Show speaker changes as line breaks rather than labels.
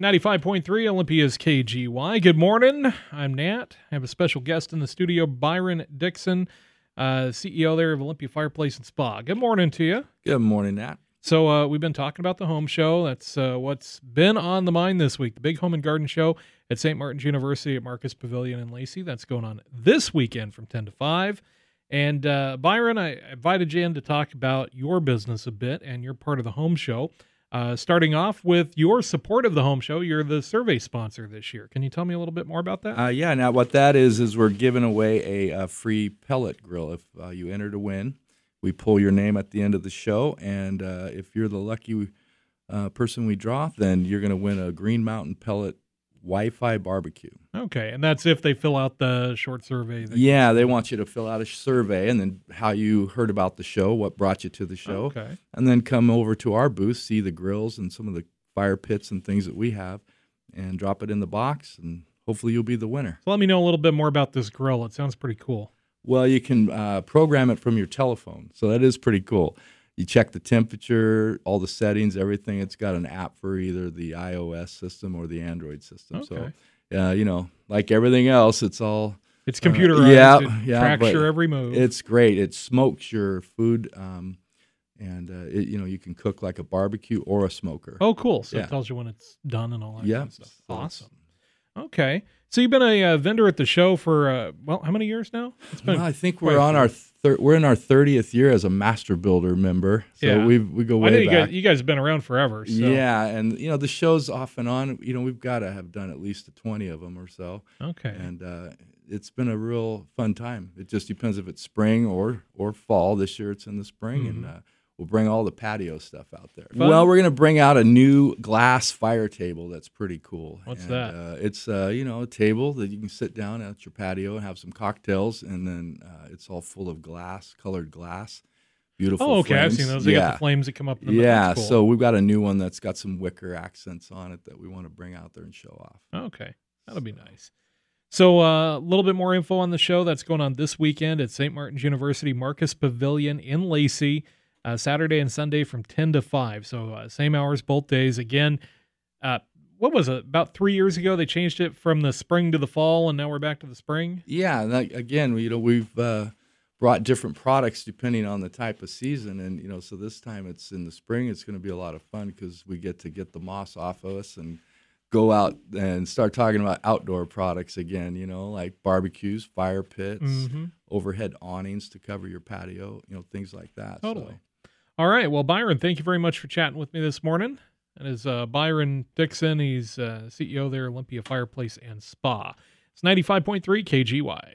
95.3 Olympia's KGY. Good morning. I'm Nat. I have a special guest in the studio, Byron Dixon, uh, CEO there of Olympia Fireplace and Spa. Good morning to you.
Good morning, Nat.
So, uh, we've been talking about the home show. That's uh, what's been on the mind this week the big home and garden show at St. Martin's University at Marcus Pavilion in Lacey. That's going on this weekend from 10 to 5. And uh, Byron, I invited you in to talk about your business a bit and you're part of the home show. Uh, starting off with your support of the home show, you're the survey sponsor this year. Can you tell me a little bit more about that?
Uh, yeah, now what that is is we're giving away a, a free pellet grill if uh, you enter to win. We pull your name at the end of the show, and uh, if you're the lucky uh, person we draw, then you're going to win a Green Mountain pellet Wi-Fi barbecue.
Okay, and that's if they fill out the short survey. that-
Yeah, they want you to fill out a survey and then how you heard about the show, what brought you to the show,
Okay.
and then come over to our booth, see the grills and some of the fire pits and things that we have, and drop it in the box, and hopefully you'll be the winner.
So let me know a little bit more about this grill. It sounds pretty cool.
Well, you can uh, program it from your telephone, so that is pretty cool. You check the temperature, all the settings, everything. It's got an app for either the iOS system or the Android system.
Okay.
So, uh, you know, like everything else, it's all
It's computerized.
yeah,
it
yeah,
tracks your every move.
it's great. It smokes your food, um, and uh, it, you know you can cook like a barbecue or a smoker.
oh, cool. So
yeah.
it tells you when it's done and all that
yeah,
kind of stuff. Awesome. Okay. So you've been a uh, vendor at the show for uh, well, how many years now? It's been
Well, I think we're on our thir- we're in our thirtieth year as a master builder member. So
Yeah.
we we go
I
way
know you
back.
guys, you guys have been around forever. So.
Yeah, and you know the shows off and on. You know we've got to have done at least twenty of them or so,
Okay.
and uh, it's been a real fun time. It just depends if it's spring or or fall. This year it's in the spring, and uh, we'll bring all the patio stuff out there.
Fun.
Well, we're gonna bring out a new glass fire table that's pretty cool.
What's
And,
that?
Uh, it's uh, you know a table that you can sit down at your patio and have some cocktails, and then uh, it's all full of glass, colored glass. Beautiful.
Oh, okay. I've seen those. They
yeah.
got the flames that come up. In the.
Yeah,
cool.
so we've got a new one that's got some wicker accents on it that we want to bring out there and show off.
Okay, that'll be nice. So uh, a little bit more info on the show that's going on this weekend at St. Martin's University Marcus Pavilion in Lacey, uh, Saturday and Sunday from ten to five. So uh, same hours both days. Again, uh, what was it? About three years ago, they changed it from the spring to the fall, and now we're back to the spring.
Yeah, that, again, you know, we've uh, brought different products depending on the type of season, and you know, so this time it's in the spring. It's going to be a lot of fun because we get to get the moss off of us and go out and start talking about outdoor products again. You know, like barbecues, fire pits,
Mhm.
overhead awnings to cover your patio. You know, things like that.
Totally.
So,
All right. Well, Byron, thank you very much for chatting with me this morning. That is uh, Byron Dixon. He's uh, CEO there, Olympia Fireplace and Spa. It's 95.3 KGY.